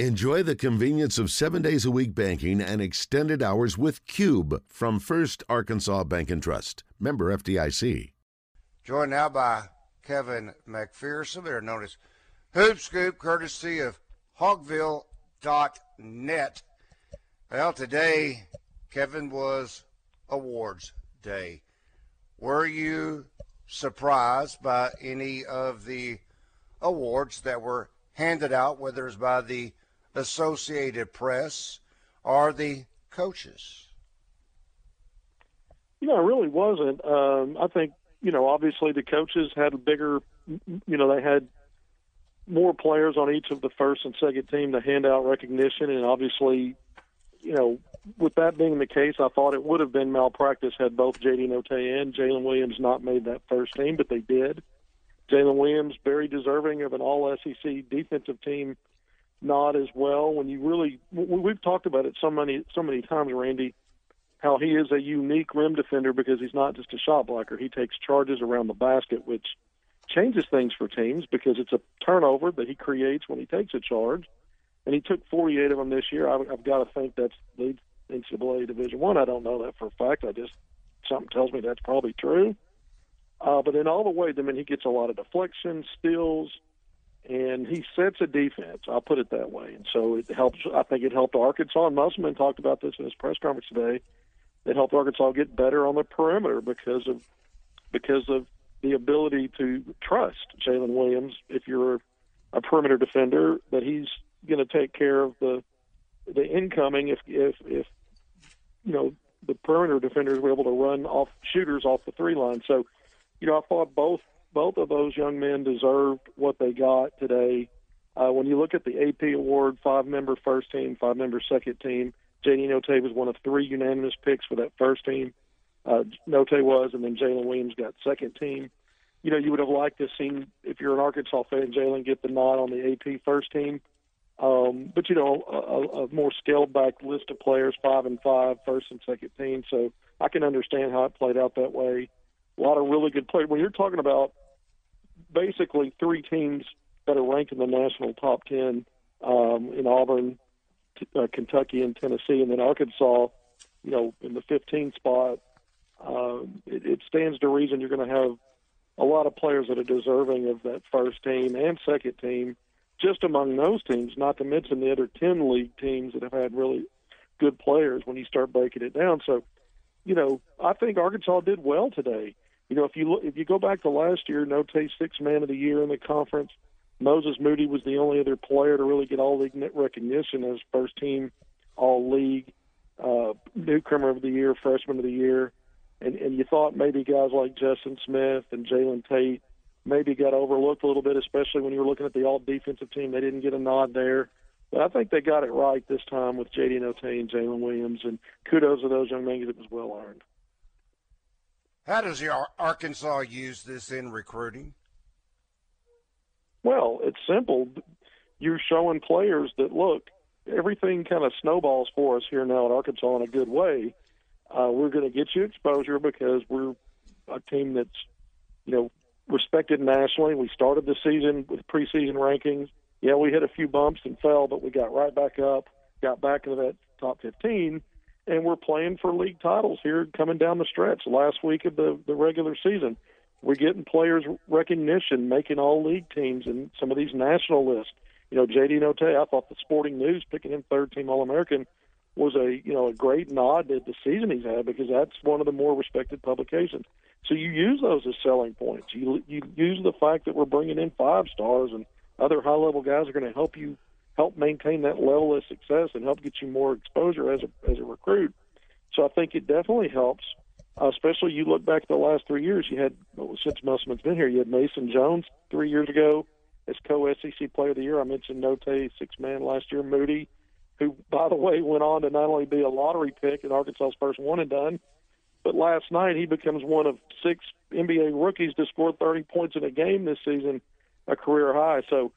Enjoy the convenience of seven days a week banking and extended hours with Cube from First Arkansas Bank and Trust. Member FDIC. Joined now by Kevin McPherson, better known as Hoop Scoop, courtesy of Hogville.net. Well, today, Kevin, was awards day. Were you surprised by any of the awards that were handed out, whether it's by the Associated Press are the coaches? You know, I really wasn't. Um, I think, you know, obviously the coaches had a bigger, you know, they had more players on each of the first and second team to hand out recognition. And obviously, you know, with that being the case, I thought it would have been malpractice had both J.D. Notae and Jaylin Williams not made that first team, but they did. Jaylin Williams, very deserving of an all SEC defensive team nod as well. When you really, we've talked about it so many so many times, Randy, how he is a unique rim defender because he's not just a shot blocker. He takes charges around the basket, which changes things for teams because it's a turnover that he creates when he takes a charge. And he took 48 of them this year. I've, I've got to think that's leads NCAA Division One. I. I don't know that for a fact. I just something tells me that's probably true. Uh, but in all the ways, I mean, he gets a lot of deflection, steals, and he sets a defense. I'll put it that way. And so it helps. I think it helped Arkansas. And Musselman talked about this in his press conference today. It helped Arkansas get better on the perimeter because of because of the ability to trust Jaylin Williams. If you're a perimeter defender, that he's going to take care of the the incoming. If if if you know the perimeter defenders were able to run off shooters off the three line. So, you know, I thought both both of those young men deserved what they got today. Uh, when you look at the AP award, five member first team, five member second team, JD Notae was one of three unanimous picks for that first team. Uh, Notae was, and then Jaylin Williams got second team. You know, you would have liked to see if you're an Arkansas fan, Jaylin get the nod on the AP first team. Um, but you know, a, a more scaled back list of players, five and five, first and second team. So I can understand how it played out that way. A lot of really good players. When you're talking about basically three teams that are ranked in the national top 10 um, in Auburn, t- uh, Kentucky, and Tennessee, and then Arkansas, you know, in the 15th spot. Uh, it, it stands to reason you're going to have a lot of players that are deserving of that first team and second team, just among those teams, not to mention the other 10 league teams that have had really good players when you start breaking it down. So, you know, I think Arkansas did well today. You know, if you look, if you go back to last year, Notae six man of the year in the conference. Moses Moody was the only other player to really get all league recognition as first team all league, uh, newcomer of the year, freshman of the year. And, and you thought maybe guys like Justin Smith and Jalen Tate maybe got overlooked a little bit, especially when you were looking at the all defensive team. They didn't get a nod there. But I think they got it right this time with J.D. Notae and Jaylin Williams, and kudos to those young men because it was well earned. How does your Arkansas use this in recruiting? Well, it's simple. You're showing players that look, everything kind of snowballs for us here now at Arkansas in a good way. Uh, we're going to get you exposure because we're a team that's, you know, respected nationally. We started the season with preseason rankings. Yeah, we hit a few bumps and fell, but we got right back up, got back into that top 15 and we're playing for league titles here coming down the stretch. Last week of the the regular season, we're getting players recognition, making all league teams and some of these national lists. You know, JD Notae, I thought the Sporting News picking him third team All American was a you know a great nod to the season he's had because that's one of the more respected publications. So you use those as selling points. You you use the fact that we're bringing in five stars and other high level guys are going to help you help maintain that level of success and help get you more exposure as a as a recruit. So I think it definitely helps. Uh, especially you look back the last three years, you had since Musselman's been here, you had Mason Jones three years ago as co-SEC Player of the Year. I mentioned Notae, six man last year. Moody, who by the way went on to not only be a lottery pick in Arkansas's first one and done, but last night he becomes one of six NBA rookies to score 30 points in a game this season, a career high. So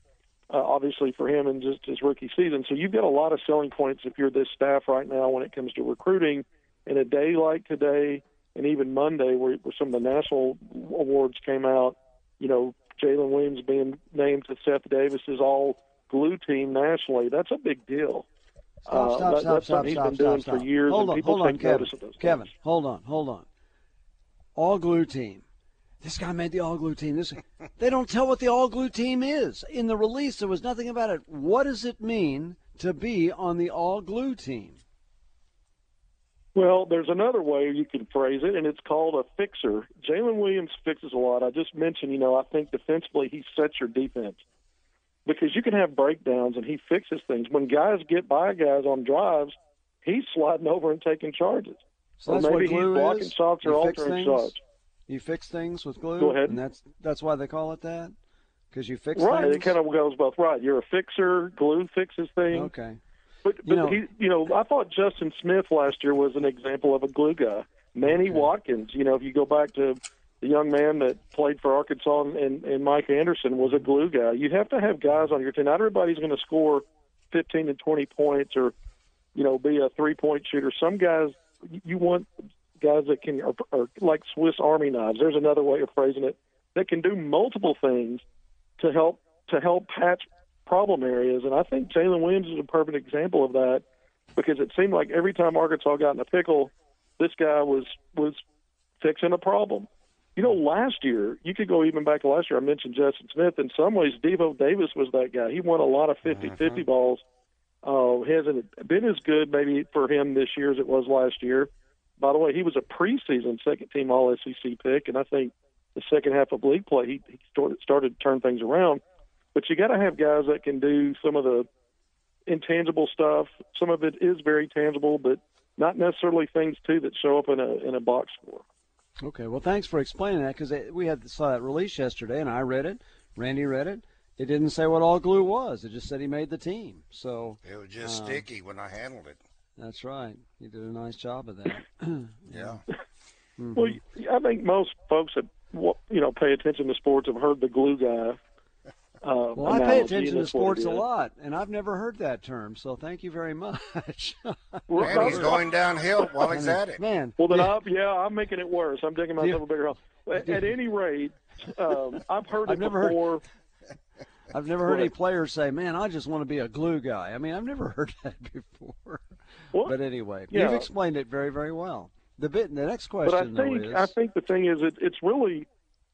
uh, obviously for him in just his rookie season. So you've got a lot of selling points if you're this staff right now when it comes to recruiting. In a day like today, and even Monday, where, where some of the national awards came out, you know, Jaylin Williams being named to Seth Davis's All glue team nationally, that's a big deal. Stop, stop, uh, stop, that, stop, that's stop, something stop, he's been doing for years, Hold and on, people hold on, Kevin. notice of those Kevin, things. hold on, hold on. All glue team. This guy made the all glue team. This they don't tell what the all glue team is. In the release there was nothing about it. What does it mean to be on the all glue team? Well, there's another way you can phrase it, and it's called a fixer. Jaylin Williams fixes a lot. I just mentioned, you know, I think defensively he sets your defense because you can have breakdowns and he fixes things. When guys get by guys on drives, he's sliding over and taking charges. So or maybe he's blocking is. shots or altering shots. You fix things with glue. Go ahead. And that's that's why they call it that. Because you fix Right, things. it kind of goes both right. You're a fixer. Glue fixes things. Okay. But, You but know- he, you know, I thought Justin Smith last year was an example of a glue guy. Manny Watkins, you know, if you go back to the young man that played for Arkansas and, and Mike Anderson was a glue guy. You have to have guys on your team. Not everybody's going to score 15 and 20 points or, you know, be a three point shooter. Some guys, you want guys that can, are, are like Swiss Army knives. There's another way of phrasing it that can do multiple things to help to help patch problem areas. And I think Jaylin Williams is a perfect example of that because it seemed like every time Arkansas got in a pickle, this guy was was fixing a problem. You know, last year, you could go even back to last year. I mentioned Justin Smith. In some ways, Devo Davis was that guy. He won a lot of 50 50 balls. Uh, hasn't been as good maybe for him this year as it was last year. By the way, he was a preseason second team All SEC pick, and I think the second half of league play, he, he started, started to turn things around. But you got to have guys that can do some of the intangible stuff. Some of it is very tangible, but not necessarily things too that show up in a in a box score. Okay. Well, thanks for explaining that because we had saw that release yesterday, and I read it. Randy read it. It didn't say what all glue was. It just said he made the team. So It was just Uh, sticky when I handled it. That's right. You did a nice job of that. Yeah. Mm-hmm. Well, I think most folks that you know pay attention to sports have heard the glue guy. Uh, Well, I pay attention to sports a lot, and I've never heard that term. So thank you very much. And he's going downhill while he's at it. Man. Well, then, yeah. I, yeah, I'm making it worse. I'm digging myself a bigger hole. At, at any rate, um, I've heard it I've never heard- before. I've never heard any ahead. players say, "Man, I just want to be a glue guy." I mean, I've never heard that before. Well, But anyway, yeah. you've explained it very, very well. The bit, the next question But I think is, I think the thing is, it, it's really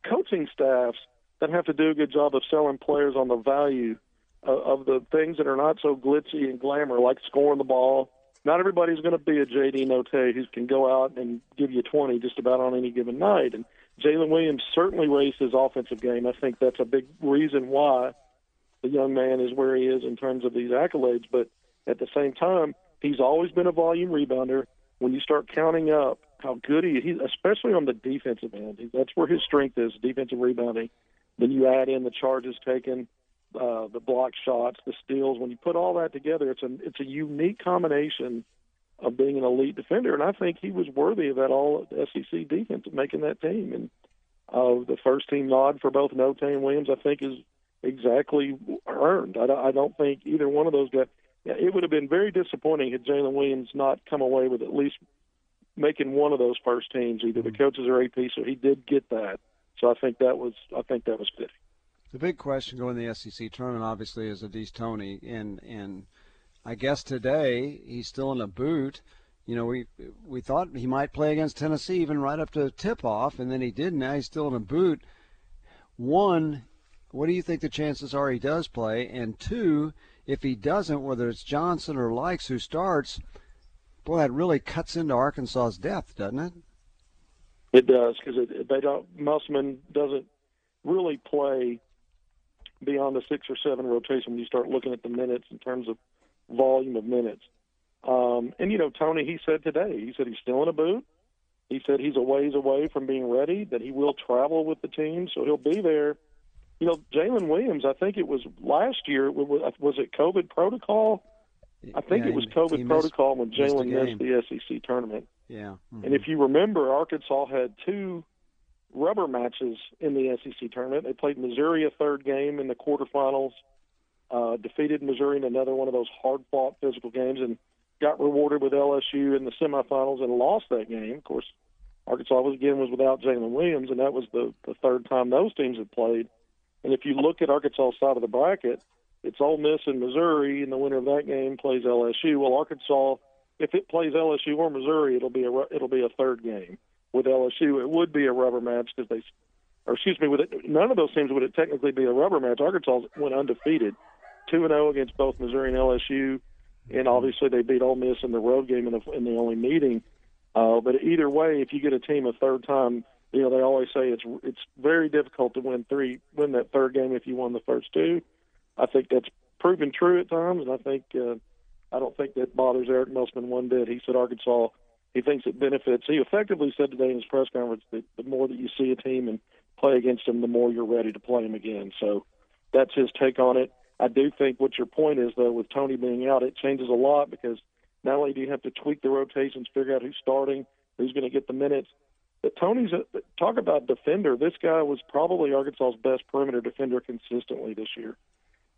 coaching staffs that have to do a good job of selling players on the value of, of the things that are not so glitzy and glamour, like scoring the ball. Not everybody's going to be a JD Notae who can go out and give you 20 just about on any given night. And Jaylin Williams certainly raised his offensive game. I think that's a big reason why the young man is where he is in terms of these accolades. But at the same time, he's always been a volume rebounder. When you start counting up how good he is, especially on the defensive end, that's where his strength is, defensive rebounding. Then you add in the charges taken, uh, the block shots, the steals. When you put all that together, it's a it's a unique combination of being an elite defender. And I think he was worthy of that all SEC defense making that team. And uh, the first team nod for both Notae and Williams, I think, is exactly earned. I I don't think either one of those guys. Yeah, it would have been very disappointing had Jaylin Williams not come away with at least making one of those first teams, either the mm-hmm. coaches or AP. So he did get that. So I think that was I think that was fitting. the big question going to the SEC tournament obviously is Au'Diese Toney, and and I guess today he's still in a boot. You know, we we thought he might play against Tennessee even right up to tip off, and then he didn't. Now he's still in a boot. One, what do you think the chances are he does play? And two, if he doesn't, whether it's Johnson or Lykes who starts, boy, that really cuts into Arkansas's depth, doesn't it? It does because they don't. Musselman doesn't really play beyond the six or seven rotation when you start looking at the minutes in terms of volume of minutes. Um, and you know, Toney, he said today, he said he's still in a boot. He said he's a ways away from being ready. That he will travel with the team, so he'll be there. You know, Jaylin Williams. I think it was last year. Was it COVID protocol? I think Yeah, it was COVID missed- protocol when Jaylin missed game. the SEC tournament. Yeah. mhm. And if you remember, Arkansas had two rubber matches in the SEC tournament. They played Missouri a third game in the quarterfinals, uh, defeated Missouri in another one of those hard-fought physical games, and got rewarded with LSU in the semifinals and lost that game. Of course, Arkansas was again was without Jaylin Williams, and that was the the third time those teams had played. And if you look at Arkansas' side of the bracket, it's Ole Miss and Missouri, and the winner of that game plays LSU. Well, Arkansas, if it plays LSU or Missouri, it'll be a it'll be a third game with LSU. It would be a rubber match because they, or excuse me, with it, none of those teams would it technically be a rubber match. Arkansas went undefeated, two and zero against both Missouri and LSU, and obviously they beat Ole Miss in the road game in the in the only meeting. Uh, but either way, if you get a team a third time, you know they always say it's it's very difficult to win three win that third game if you won the first two. I think that's proven true at times, and I think uh, I don't think that bothers Eric Musselman one bit. He said Arkansas, he thinks it benefits. He effectively said today in his press conference that the more that you see a team and play against them, the more you're ready to play them again. So that's his take on it. I do think what your point is, though, with Toney being out, it changes a lot because not only do you have to tweak the rotations, figure out who's starting, who's going to get the minutes, but Toney's a, talk about defender. This guy was probably Arkansas's best perimeter defender consistently this year.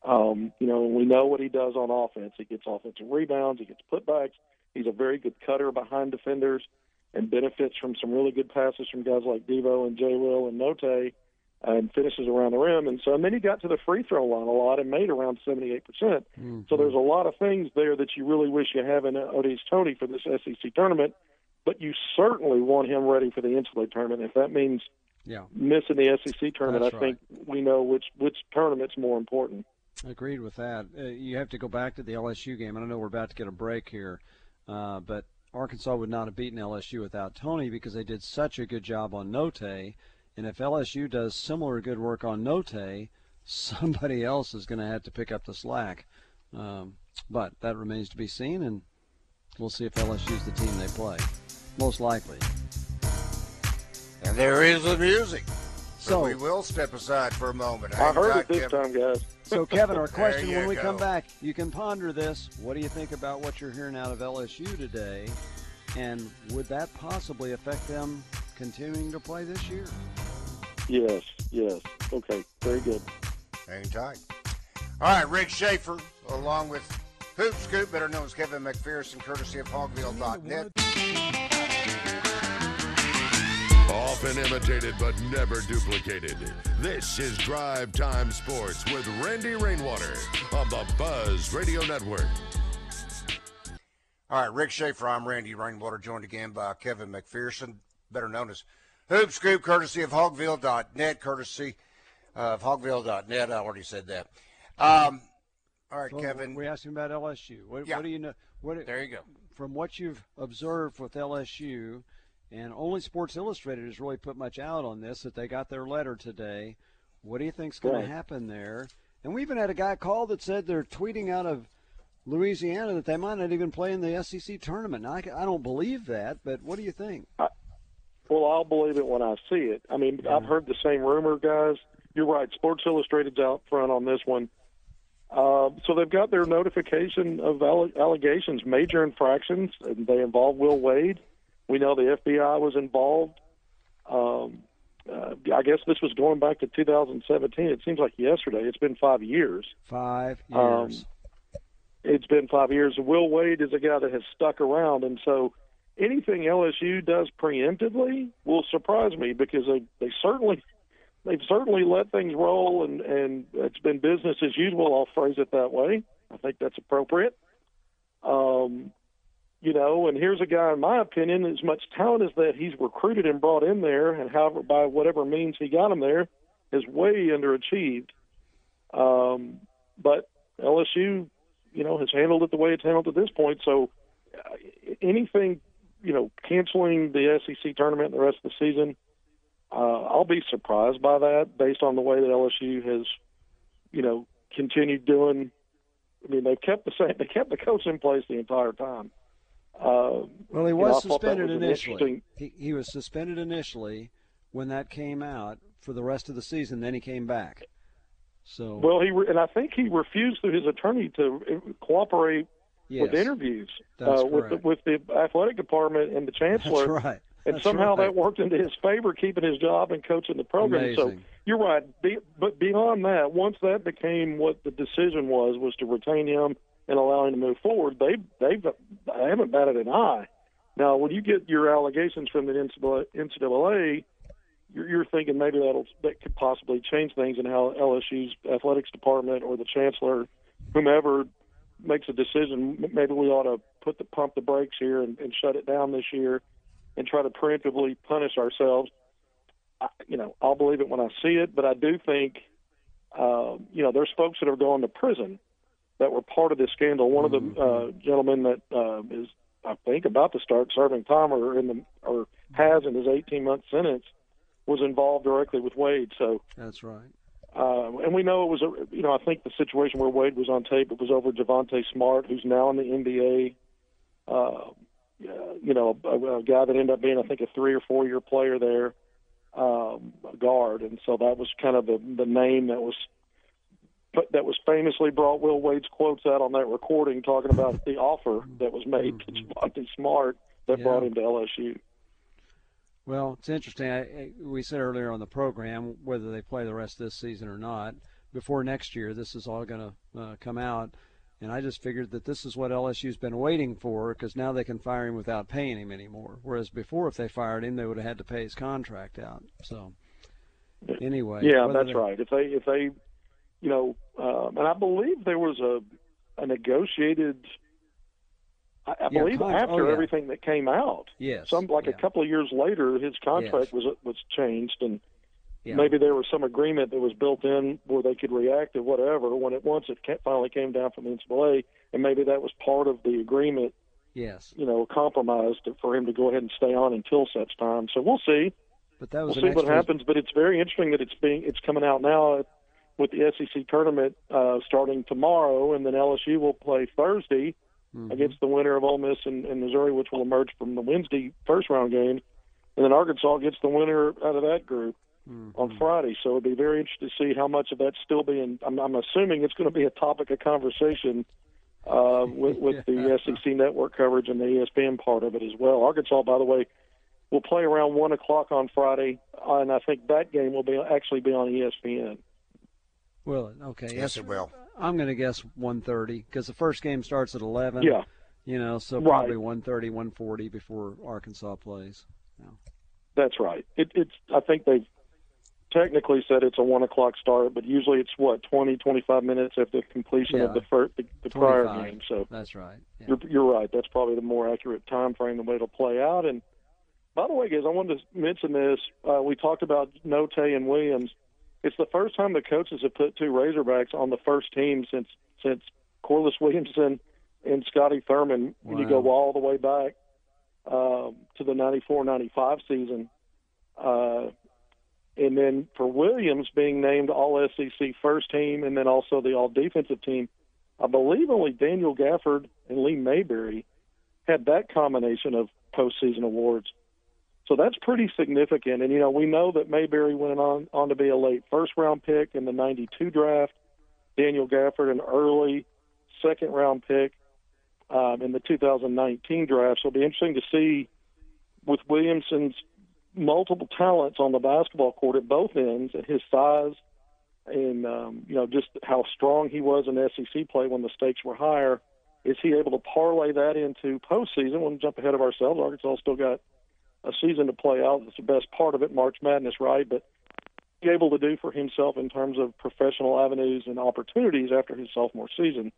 Um, you know, we know what he does on offense. He gets offensive rebounds, he gets putbacks. He's a very good cutter behind defenders and benefits from some really good passes from guys like Devo and J. Will and Notae and finishes around the rim. And so, and then he got to the free throw line a lot and made around 78%. percent mm-hmm. So there's a lot of things there that you really wish you have in Au'Diese Toney for this SEC tournament, but you certainly want him ready for the NCAA tournament. If that means yeah. missing the SEC tournament, That's I think we know which which tournament's more important. Agreed with that. Uh, you have to go back to the LSU game. I know we're about to get a break here, uh, but Arkansas would not have beaten LSU without Toney because they did such a good job on Notae and if LSU does similar good work on Notae, somebody else is going to have to pick up the slack. Um, but that remains to be seen, and we'll see if LSU is the team they play. Most likely. And there is the music. So, we will step aside for a moment. I heard it this Kevin. time, guys. So, Kevin, our question when we go. come back, you can ponder this. What do you think about what you're hearing out of LSU today? And would that possibly affect them continuing to play this year? Yes, yes. Okay, very good. Hang tight. All right, Rick Schaeffer, along with Hoop Scoop, better known as Kevin McPherson, courtesy of Hogville.net. Often imitated but never duplicated. This is Drive Time Sports with Randy Rainwater on the Buzz Radio Network. All right, Rick Schaeffer, I'm Randy Rainwater, joined again by Kevin McPherson, better known as Hoop Scoop, courtesy of Hogville.net, courtesy of Hogville.net. I already said that. Um, all right, well, Kevin. We asked him about LSU. What, yeah. what do you know? What, there you go. From what you've observed with LSU, and only Sports Illustrated has really put much out on this, that they got their letter today. What do you think's going right. to happen there? And we even had a guy call that said they're tweeting out of Louisiana that they might not even play in the SEC tournament. Now, I, I don't believe that, but what do you think? I, well, I'll believe it when I see it. I mean, yeah. I've heard the same rumor, guys. You're right. Sports Illustrated's out front on this one. Uh, so they've got their notification of allegations, major infractions, and they involve Will Wade. We know the FBI was involved. Um, uh, I guess this was going back to 2017. It seems like yesterday. It's been five years. Five um, years. Um, it's been five years. Will Wade is a guy that has stuck around, and so anything LSU does preemptively will surprise me because they they certainly they've certainly let things roll and and it's been business as usual. I'll phrase it that way. I think that's appropriate. Um, you know, and here's a guy, in my opinion, as much talent as that he's recruited and brought in there, and however by whatever means he got him there, is way underachieved. Um, but LSU, you know, has handled it the way it's handled at this point. So uh, anything you know, canceling the SEC tournament the rest of the season, uh, I'll be surprised by that based on the way that LSU has, you know, continued doing. I mean, they've kept the same. They kept the coach in place the entire time. Uh, well, he was you know, suspended was initially. He, he was suspended initially when that came out for the rest of the season. Then he came back. So well, he re- and I think he refused through his attorney to uh, cooperate yes, with interviews uh, with the, with the athletic department and the chancellor. That's right. And somehow right. that worked into his favor, keeping his job and coaching the program. Amazing. So you're right. Be, but beyond that, once that became what the decision was, was to retain him and allow him to move forward, they they've they haven't batted an eye. Now, when you get your allegations from the NCAA, NCAA you're, you're thinking maybe that'll that could possibly change things in how LSU's athletics department or the chancellor, whomever, makes a decision. Maybe we ought to put the pump the brakes here and, and shut it down this year, and try to preemptively punish ourselves. I, you know, I'll believe it when I see it, but I do think, uh, you know, there's folks that are going to prison that were part of this scandal. One mm-hmm. of the uh, gentlemen that uh, is, I think, about to start serving time or in the or has in his 18 month sentence was involved directly with Wade. So that's right. Uh, and we know it was a, you know, I think the situation where Wade was on tape, it was over Javonte Smart, who's now in the NBA. Uh, you know, a, a guy that ended up being, I think, a three or four year player there, um, a guard, and so that was kind of the the name that was that was famously brought Will Wade's quotes out on that recording, talking about the offer that was made to mm-hmm. Javonte Smart that yeah. brought him to LSU. Well, it's interesting. I, we said earlier on the program whether they play the rest of this season or not. Before next year, this is all going to uh, come out, and I just figured that this is what LSU's been waiting for because now they can fire him without paying him anymore. Whereas before, if they fired him, they would have had to pay his contract out. So anyway, yeah, that's right. If they if they, you know, um, and I believe there was a a negotiated I, I yeah, believe after oh, yeah. everything that came out. Yes. Some like yeah. a couple of years later, his contract yes. was was changed, and maybe there was some agreement that was built in where they could react or whatever. When it once it finally came down from the NCAA, and maybe that was part of the agreement. Yes. You know, compromised for him to go ahead and stay on until such time. So we'll see. But that was we'll see what happens. But it's very interesting that it's being it's coming out now with the SEC tournament uh, starting tomorrow, and then LSU will play Thursday mm-hmm. against the winner of Ole Miss and, and Missouri, which will emerge from the Wednesday first round game, and then Arkansas gets the winner out of that group mm-hmm. on Friday. So it'd be very interesting to see how much of that's still being. I'm, I'm assuming it's going to be a topic of conversation uh, with, with the SEC network coverage and the ESPN part of it as well. Arkansas, by the way, will play around one o'clock on Friday, and I think that game will be actually be on ESPN. Will it? Okay. Yes, yes it will. I'm going to guess 1:30 because the first game starts at 11. Yeah. You know, so probably right. 1:30, 1:40 before Arkansas plays. Yeah. That's right. It, it's. I think they've technically said it's a one o'clock start, but usually it's what 20, 25 minutes after completion yeah. of the first the, the prior game. So that's right. Yeah. You're, you're right. That's probably the more accurate time frame the way it'll play out. And by the way, guys, I wanted to mention this. Uh, we talked about Notae and Williams it's the first time the coaches have put two Razorbacks on the first team since since Corliss Williamson and Scotty Thurman. Wow. When you go all the way back uh, to the '94-'95 season, uh, and then for Williams being named All SEC first team, and then also the All Defensive team, I believe only Daniel Gafford and Lee Mayberry had that combination of postseason awards. So that's pretty significant. And, you know, we know that Mayberry went on, on to be a late first round pick in the 92 draft. Daniel Gafford, an early second round pick um, in the 2019 draft. So it'll be interesting to see with Williamson's multiple talents on the basketball court at both ends and his size and, um, you know, just how strong he was in SEC play when the stakes were higher. Is he able to parlay that into postseason? We'll jump ahead of ourselves. Arkansas still got – a season to play out. It's the best part of it, March Madness, right? But be able to do for himself in terms of professional avenues and opportunities after his sophomore season.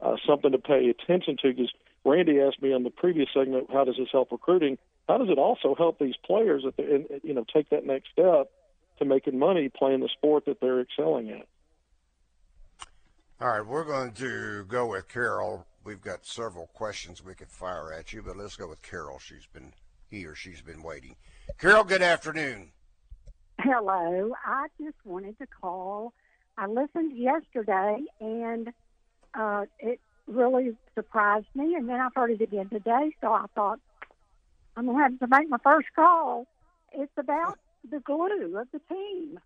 Uh, something to pay attention to because Randy asked me on the previous segment, how does this help recruiting? How does it also help these players that they, you know take that next step to making money playing the sport that they're excelling at? All right, we're going to go with Carol. We've got several questions we could fire at you, but let's go with Carol. She's been he or she's been waiting. Carol, good afternoon. Hello. I just wanted to call. I listened yesterday and uh, it really surprised me, and then I've heard it again today, so I thought I'm going to have to make my first call. It's about the glue of the team.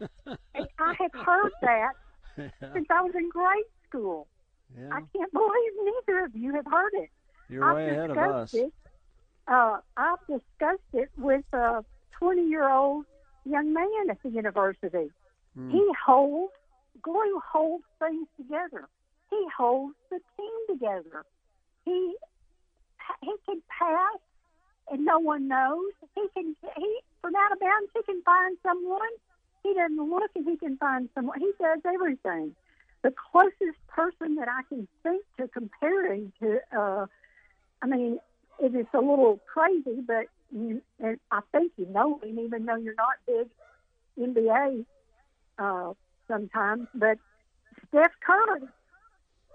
I have heard that since I was in grade school. Yeah. I can't believe neither of you have heard it. You're I've way ahead of us. It uh, I've discussed it with a 20 year old young man at the university. Mm. He holds, glue holds things together. He holds the team together. He he can pass and no one knows. He can he from out of bounds, he can find someone. He doesn't look and he can find someone. He does everything. The closest person that I can think to comparing to, uh, I mean, it is a little crazy, but you, and I think you know him, even though you're not big NBA uh, sometimes. But Steph Curry,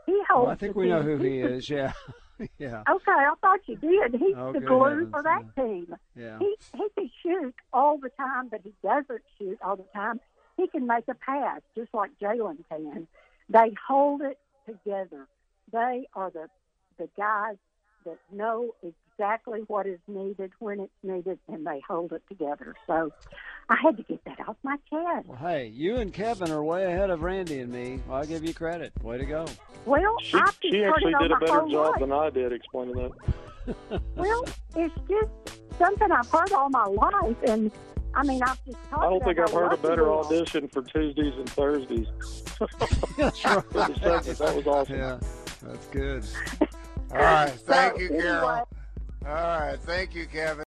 he holds. Well, I think we know who he is. Yeah, yeah, Okay, I thought you did. He's Oh, the glue heavens, for that yeah. team. yeah. He he can shoot all the time, but he doesn't shoot all the time. He can make a pass just like Jaylin can. They hold it together. They are the the guys that know exactly what is needed when it's needed, and they hold it together. So I had to get that off my chest. Well, hey, you and Kevin are way ahead of Randy and me. Well, I'll give you credit. Way to go. Well, She, I've she actually did a better job life. than I did explaining that. Well, it's just something I've heard all my life, and I mean, I've just talked I don't think I've heard a better we are. audition for Tuesdays and Thursdays. That's For the segment. That was awesome. Yeah, that's good. All right. Thank So, you, anyway, Carol. All right. Thank you, Kevin.